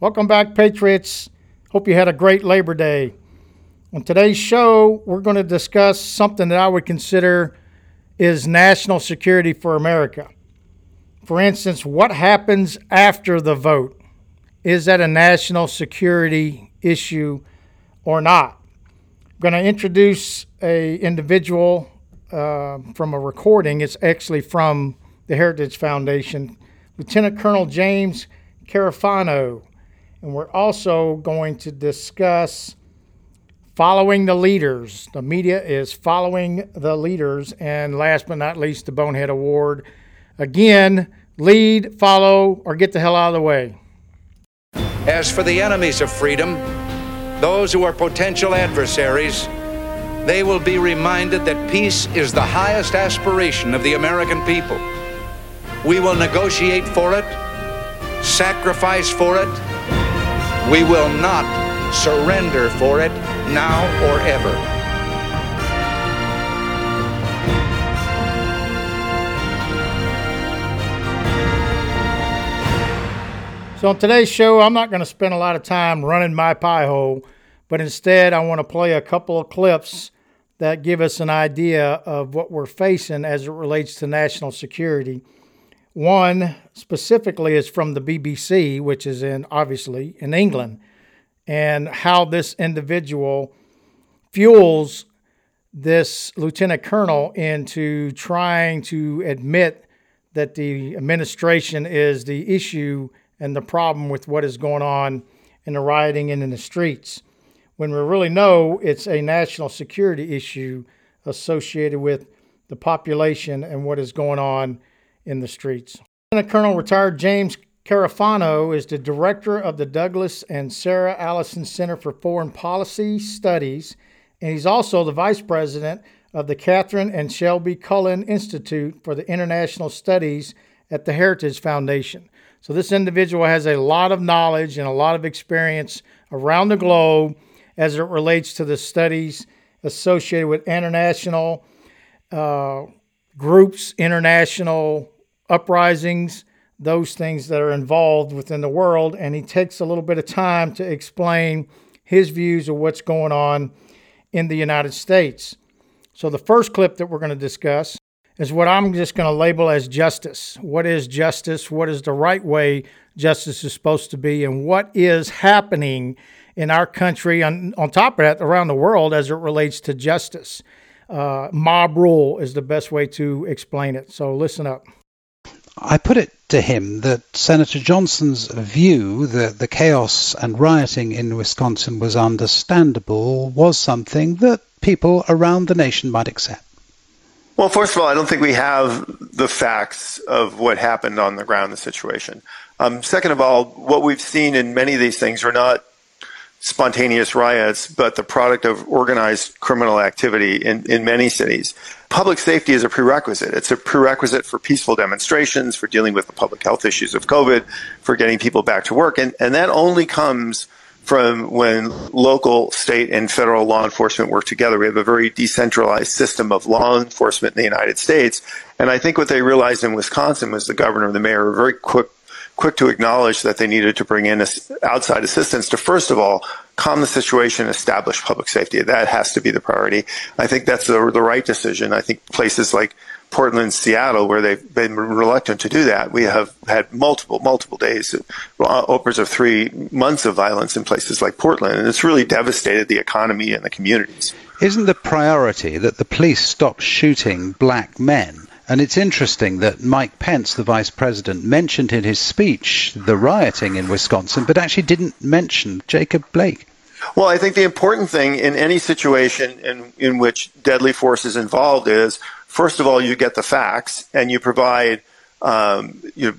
Welcome back, Patriots. Hope you had a great Labor Day. On today's show, we're going to discuss something that I would consider is national security for America. For instance, what happens after the vote? Is that a national security issue or not? I'm going to introduce a individual uh, from a recording. It's actually from the Heritage Foundation, Lieutenant Colonel James Carafano. And we're also going to discuss following the leaders. The media is following the leaders. And last but not least, the Bonehead Award. Again, lead, follow, or get the hell out of the way. As for the enemies of freedom, those who are potential adversaries, they will be reminded that peace is the highest aspiration of the American people. We will negotiate for it, sacrifice for it, we will not surrender for it now or ever. So, on today's show, I'm not going to spend a lot of time running my pie hole, but instead, I want to play a couple of clips that give us an idea of what we're facing as it relates to national security. One specifically is from the BBC, which is in obviously in England, and how this individual fuels this lieutenant colonel into trying to admit that the administration is the issue and the problem with what is going on in the rioting and in the streets, when we really know it's a national security issue associated with the population and what is going on in the streets. Lieutenant Colonel retired James Carafano is the director of the Douglas and Sarah Allison Center for Foreign Policy Studies, and he's also the vice president of the Kathryn and Shelby Cullom Institute for the International Studies at the Heritage Foundation. So, this individual has a lot of knowledge and a lot of experience around the globe as it relates to the studies associated with international uh, groups, international uprisings, those things that are involved within the world. And he takes a little bit of time to explain his views of what's going on in the United States. So, the first clip that we're going to discuss is what I'm just going to label as justice. What is justice? What is the right way justice is supposed to be? And what is happening in our country, on, on top of that, around the world as it relates to justice? Uh, mob rule is the best way to explain it. So, listen up. I put it to him that Senator Johnson's view that the chaos and rioting in Wisconsin was understandable was something that people around the nation might accept. Well, first of all, I don't think we have the facts of what happened on the ground, the situation. Um, second of all, what we've seen in many of these things are not spontaneous riots, but the product of organized criminal activity in, in many cities. Public safety is a prerequisite. It's a prerequisite for peaceful demonstrations, for dealing with the public health issues of COVID, for getting people back to work. And, and that only comes from when local, state, and federal law enforcement work together. We have a very decentralized system of law enforcement in the United States. And I think what they realized in Wisconsin was the governor and the mayor were very quick quick to acknowledge that they needed to bring in outside assistance to first of all calm the situation, establish public safety. That has to be the priority. I think that's the, the right decision. I think places like Portland, Seattle, where they've been reluctant to do that. We have had multiple, multiple days, uh, upwards of three months of violence in places like Portland, and it's really devastated the economy and the communities. Isn't the priority that the police stop shooting black men? And it's interesting that Mike Pence, the vice president, mentioned in his speech the rioting in Wisconsin, but actually didn't mention Jacob Blake. Well, I think the important thing in any situation in, in which deadly force is involved is, first of all, you get the facts and you provide um, you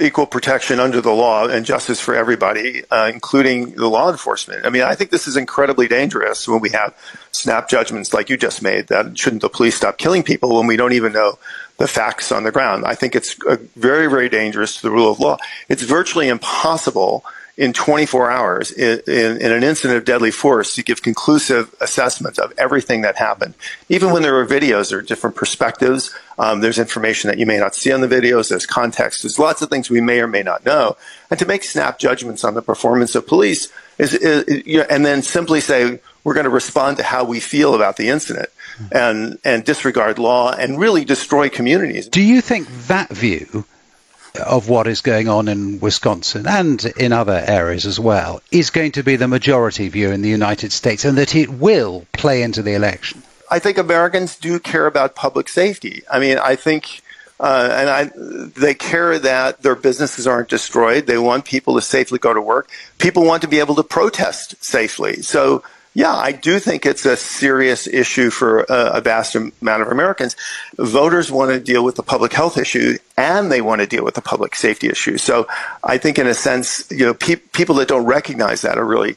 equal protection under the law and justice for everybody, uh, including the law enforcement. I mean, I think this is incredibly dangerous when we have snap judgments like you just made that shouldn't the police stop killing people when we don't even know the facts on the ground. I think it's very, very dangerous to the rule of law. It's virtually impossible in 24 hours in, in, an incident of deadly force to give conclusive assessment of everything that happened. Even when there are videos, are different perspectives. Um, there's information that you may not see on the videos. There's context. There's lots of things we may or may not know. And to make snap judgments on the performance of police is, is, is you know, and then simply say we're going to respond to how we feel about the incident and and disregard law and really destroy communities. Do you think that view of what is going on in Wisconsin and in other areas as well is going to be the majority view in the United States and that it will play into the election? I think Americans do care about public safety. I mean, I think. Uh, and I, they care that their businesses aren't destroyed. They want people to safely go to work. People want to be able to protest safely. So yeah, I do think it's a serious issue for a, a, vast amount of Americans. Voters want to deal with the public health issue and they want to deal with the public safety issue. So I think, in a sense, you know, pe- people that don't recognize that are really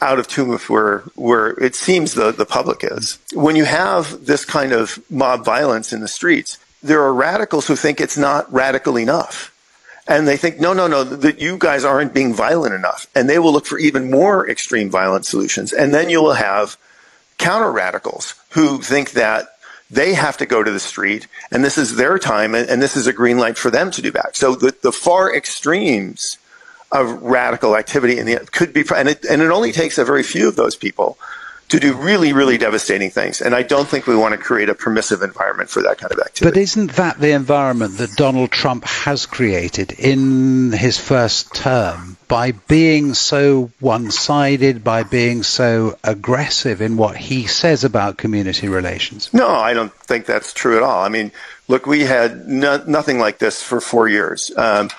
out of tune with where where it seems the the public is. When you have this kind of mob violence in the streets, there are radicals who think it's not radical enough and they think, no, no, no, that you guys aren't being violent enough. And they will look for even more extreme violent solutions. And then you will have counter radicals who think that they have to go to the street and this is their time and, and this is a green light for them to do that. So the, the far extremes of radical activity in the, could be, and it, and it only takes a very few of those people to do really, really devastating things. And I don't think we want to create a permissive environment for that kind of activity. But isn't that the environment that Donald Trump has created in his first term by being so one sided, by being so aggressive in what he says about community relations? No, I don't think that's true at all. I mean, look, we had no, nothing like this for four years. Um,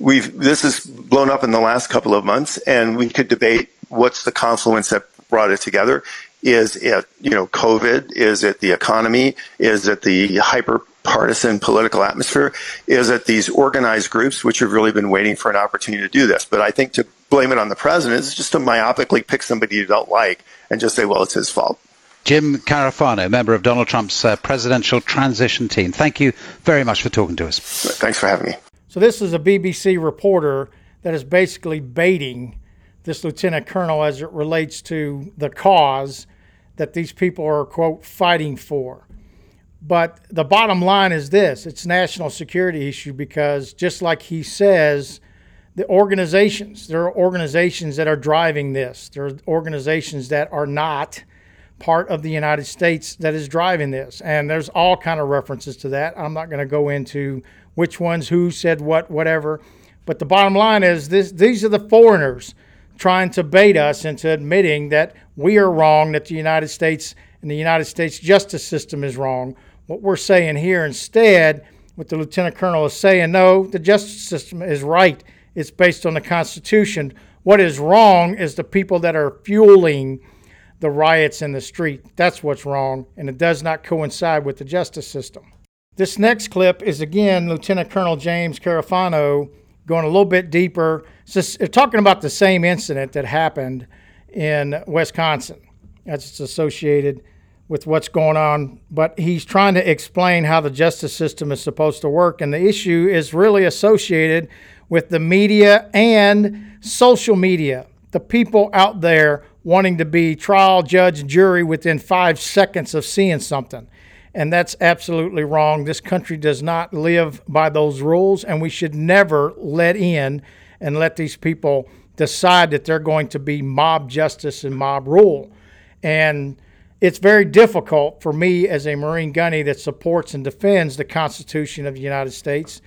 we've this has blown up in the last couple of months, and we could debate what's the confluence that brought it together. Is it, you know, COVID? Is it the economy? Is it the hyper partisan political atmosphere? Is it these organized groups which have really been waiting for an opportunity to do this? But I think to blame it on the president is just to myopically pick somebody you don't like and just say, well, it's his fault. Jim Carafano, member of Donald Trump's uh, presidential transition team. Thank you very much for talking to us. Thanks for having me. So, this is a BBC reporter that is basically baiting this lieutenant colonel as it relates to the cause that these people are, quote, fighting for. But the bottom line is this it's national security issue because just like he says, the organizations, there are organizations that are driving this. There are organizations that are not part of the United States that is driving this. And there's all kind of references to that. I'm not going to go into which ones, who said what, whatever. But the bottom line is this these are the foreigners trying to bait us into admitting that we are wrong, that the United States and the United States justice system is wrong. What we're saying here instead, what the lieutenant colonel is saying, no, the justice system is right. It's based on the Constitution. What is wrong is the people that are fueling the riots in the street. That's what's wrong, and it does not coincide with the justice system. This next clip is again Lieutenant Colonel James Carafano going a little bit deeper. Just, talking about the same incident that happened in Wisconsin. That's associated with what's going on, but he's trying to explain how the justice system is supposed to work. And the issue is really associated with the media and social media. The people out there wanting to be trial, judge, jury within five seconds of seeing something. And that's absolutely wrong. This country does not live by those rules, and we should never let in and let these people decide that they're going to be mob justice and mob rule. And it's very difficult for me as a Marine gunny that supports and defends the Constitution of the United States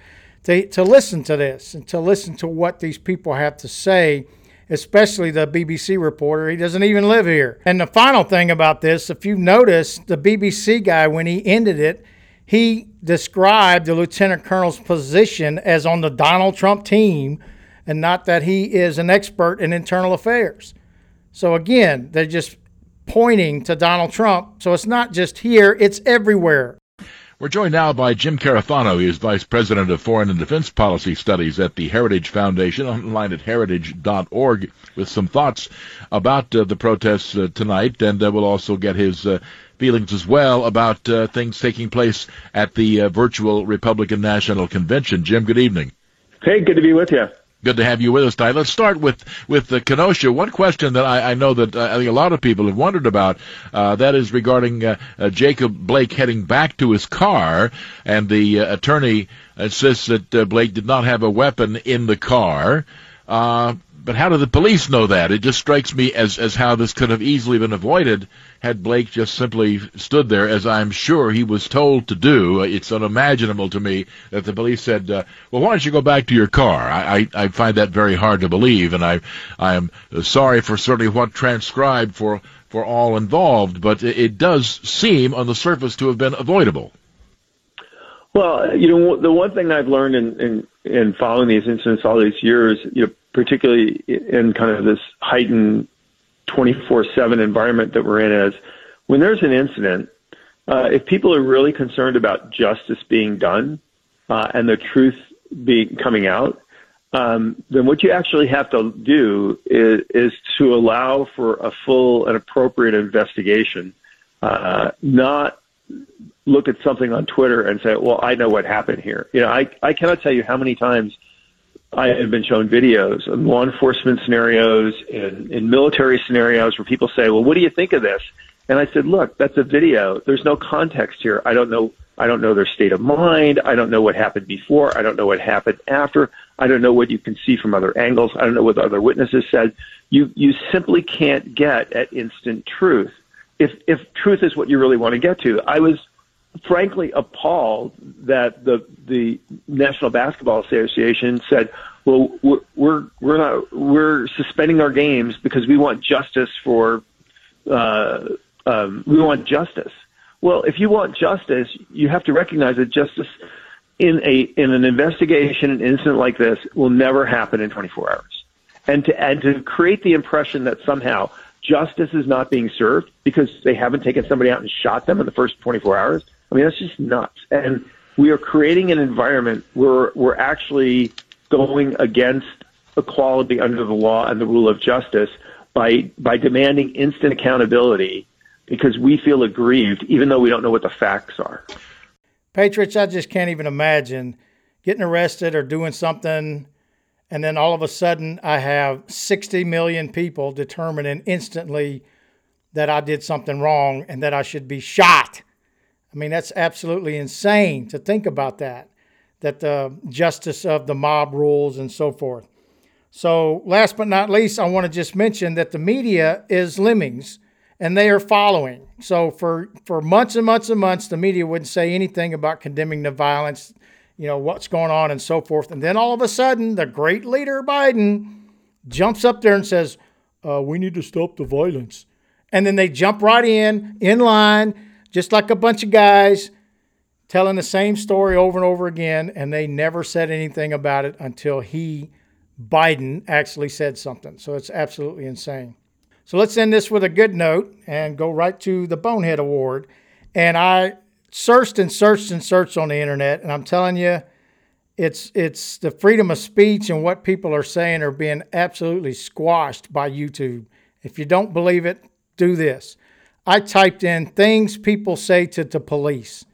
to, to listen to this and to listen to what these people have to say especially the BBC reporter. He doesn't even live here. And the final thing about this, if you notice, the BBC guy, when he ended it, he described the lieutenant colonel's position as on the Donald Trump team and not that he is an expert in internal affairs. So again, they're just pointing to Donald Trump. So it's not just here, it's everywhere. We're joined now by Jim Carafano. He is Vice President of Foreign and Defense Policy Studies at the Heritage Foundation, online at heritage.org, with some thoughts about uh, the protests uh, tonight, and uh, we'll also get his uh, feelings as well about uh, things taking place at the uh, virtual Republican National Convention. Jim, good evening. Hey, good to be with you. Good to have you with us tonight. Let's start with with the Kenosha. One question that I, I know that uh, I think a lot of people have wondered about uh, that is regarding uh, uh, Jacob Blake heading back to his car, and the uh, attorney insists that uh, Blake did not have a weapon in the car. But how do the police know that? It just strikes me as as how this could have easily been avoided had Blake just simply stood there, as I'm sure he was told to do. It's unimaginable to me that the police said, uh, "Well, why don't you go back to your car?" I, I, I find that very hard to believe, and I I am sorry for certainly what transcribed for for all involved, but it, does seem on the surface to have been avoidable. Well, you know, the one thing I've learned in, in, in following these incidents all these years, you know, particularly in kind of this heightened 24 7 environment that we're in is when there's an incident, uh, if people are really concerned about justice being done uh, and the truth being coming out, um, then what you actually have to do is, is to allow for a full and appropriate investigation, uh, not look at something on Twitter and say, "Well, I know what happened here." You know, I I cannot tell you how many times I have been shown videos of law enforcement scenarios and in military scenarios where people say, "Well, what do you think of this?" And I said, "Look, that's a video. There's no context here. I don't know. I don't know their state of mind. I don't know what happened before. I don't know what happened after. I don't know what you can see from other angles. I don't know what other witnesses said. You you simply can't get at instant truth. If if truth is what you really want to get to, I was frankly appalled that the the National Basketball Association said, "Well, we're we're, we're not we're suspending our games because we want justice for uh, um, we want justice." Well, if you want justice, you have to recognize that justice in a in an investigation, an incident like this, will never happen in 24 hours. And to and to create the impression that somehow justice is not being served because they haven't taken somebody out and shot them in the first 24 hours I mean, that's just nuts. And we are creating an environment where we're actually going against equality under the law and the rule of justice by by demanding instant accountability because we feel aggrieved, even though we don't know what the facts are. Patriots, I just can't even imagine getting arrested or doing something, and then all of a sudden I have 60 million people determining instantly that I did something wrong and that I should be shot. I mean, that's absolutely insane to think about that, that the justice of the mob rules and so forth. So, last but not least, I want to just mention that the media is lemmings and they are following. So, for, for months and months and months, the media wouldn't say anything about condemning the violence, you know, what's going on and so forth. And then all of a sudden, the great leader Biden jumps up there and says, uh, We need to stop the violence. And then they jump right in, in line just like a bunch of guys telling the same story over and over again, and they never said anything about it until he, Biden, actually said something. So it's absolutely insane. So let's end this with a good note and go right to the Bonehead Award. And I searched and searched and searched on the internet, and I'm telling you, it's it's the freedom of speech and what people are saying are being absolutely squashed by YouTube. If you don't believe it, do this. I typed in things people say to the police,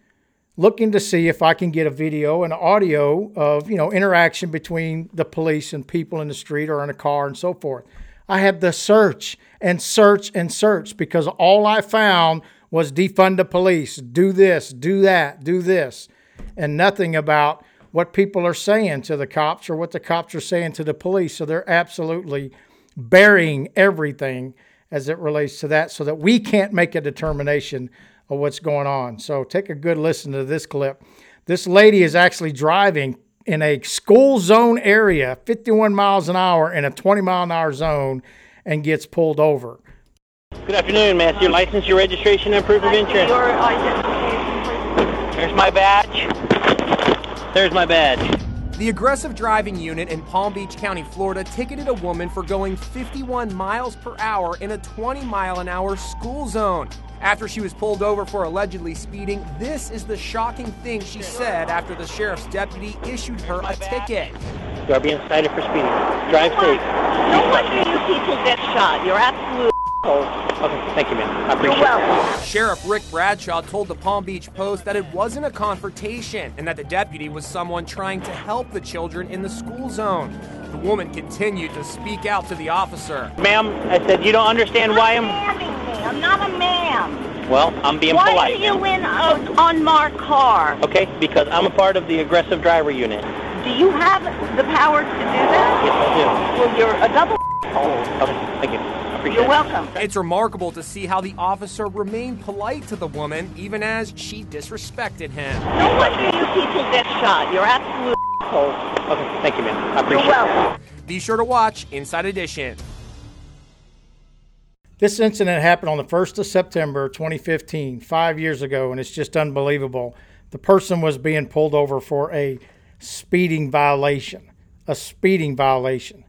looking to see if I can get a video and audio of, you know, interaction between the police and people in the street or in a car and so forth. I had to search and search and search because all I found was defund the police, do this, do that, do this, and nothing about what people are saying to the cops or what the cops are saying to the police. So they're absolutely burying everything as it relates to that so that we can't make a determination of what's going on. So take a good listen to this clip. This lady is actually driving in a school zone area, 51 miles an hour in a 20 mile an hour zone, and gets pulled over. Good afternoon, ma'am. Your license, your registration, and proof of insurance. There's my badge. There's my badge. The aggressive driving unit in Palm Beach County, Florida, ticketed a woman for going 51 miles per hour in a 20 mile an hour school zone. After she was pulled over for allegedly speeding, this is the shocking thing she said after the sheriff's deputy issued her a ticket. You are being cited for speeding. Drive safe. No wonder you people get shot. You're absolute Okay, thank you, ma'am. I appreciate You're welcome. it. Sheriff Rick Bradshaw told the Palm Beach Post that it wasn't a confrontation and that the deputy was someone trying to help the children in the school zone. The woman continued to speak out to the officer. Ma'am, I said, you don't understand why I'm. Mamming me. I'm not a ma'am. Well, I'm being Why polite. Why are you in an unmarked car? Okay, because I'm a part of the aggressive driver unit. Do you have the power to do that? Yes, I do. Well, you're a double Oh, Okay, thank you. I appreciate You're it. welcome. It's remarkable to see how the officer remained polite to the woman even as she disrespected him. No wonder you people get shot. You're absolute assholes. Okay, thank you, ma'am. I appreciate You're appreciate it. welcome. Be sure to watch Inside Edition. This incident happened on the 1st of September 2015, five years ago, and it's just unbelievable. The person was being pulled over for a speeding violation. A speeding violation.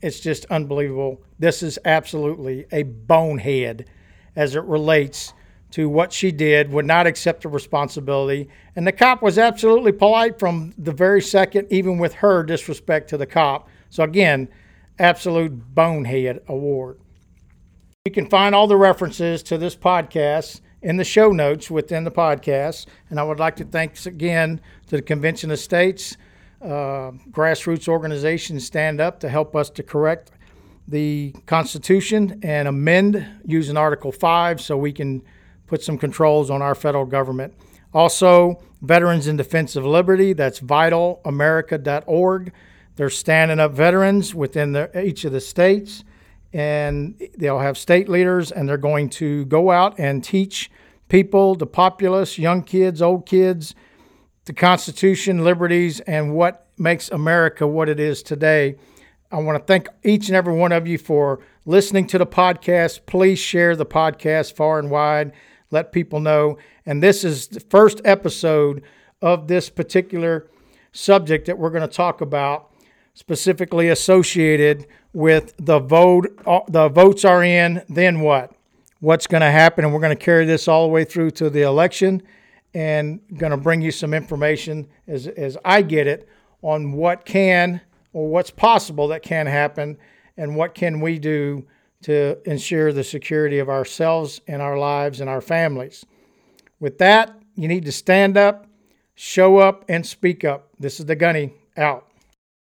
It's just unbelievable. This is absolutely a bonehead as it relates to what she did, would not accept the responsibility. And the cop was absolutely polite from the very second, even with her disrespect to the cop. So, again, absolute bonehead award. You can find all the references to this podcast in the show notes within the podcast. And I would like to thanks again to the Convention of States, uh, grassroots organizations stand up to help us to correct the Constitution and amend using Article 5 so we can put some controls on our federal government. Also, Veterans in Defense of Liberty, that's vidolamerica.org. They're standing up veterans within the, each of the states and they'll have state leaders and they're going to go out and teach people, the populace, young kids, old kids, the Constitution, liberties, and what makes America what it is today. I want to thank each and every one of you for listening to the podcast. Please share the podcast far and wide. Let people know. And this is the first episode of this particular subject that we're going to talk about, specifically associated with the vote. Uh, the votes are in. Then what? What's going to happen? And we're going to carry this all the way through to the election, and going to bring you some information as as I get it on what can or what's possible that can happen, and what can we do to ensure the security of ourselves and our lives and our families. With that, you need to stand up, show up, and speak up. This is the Gunny out.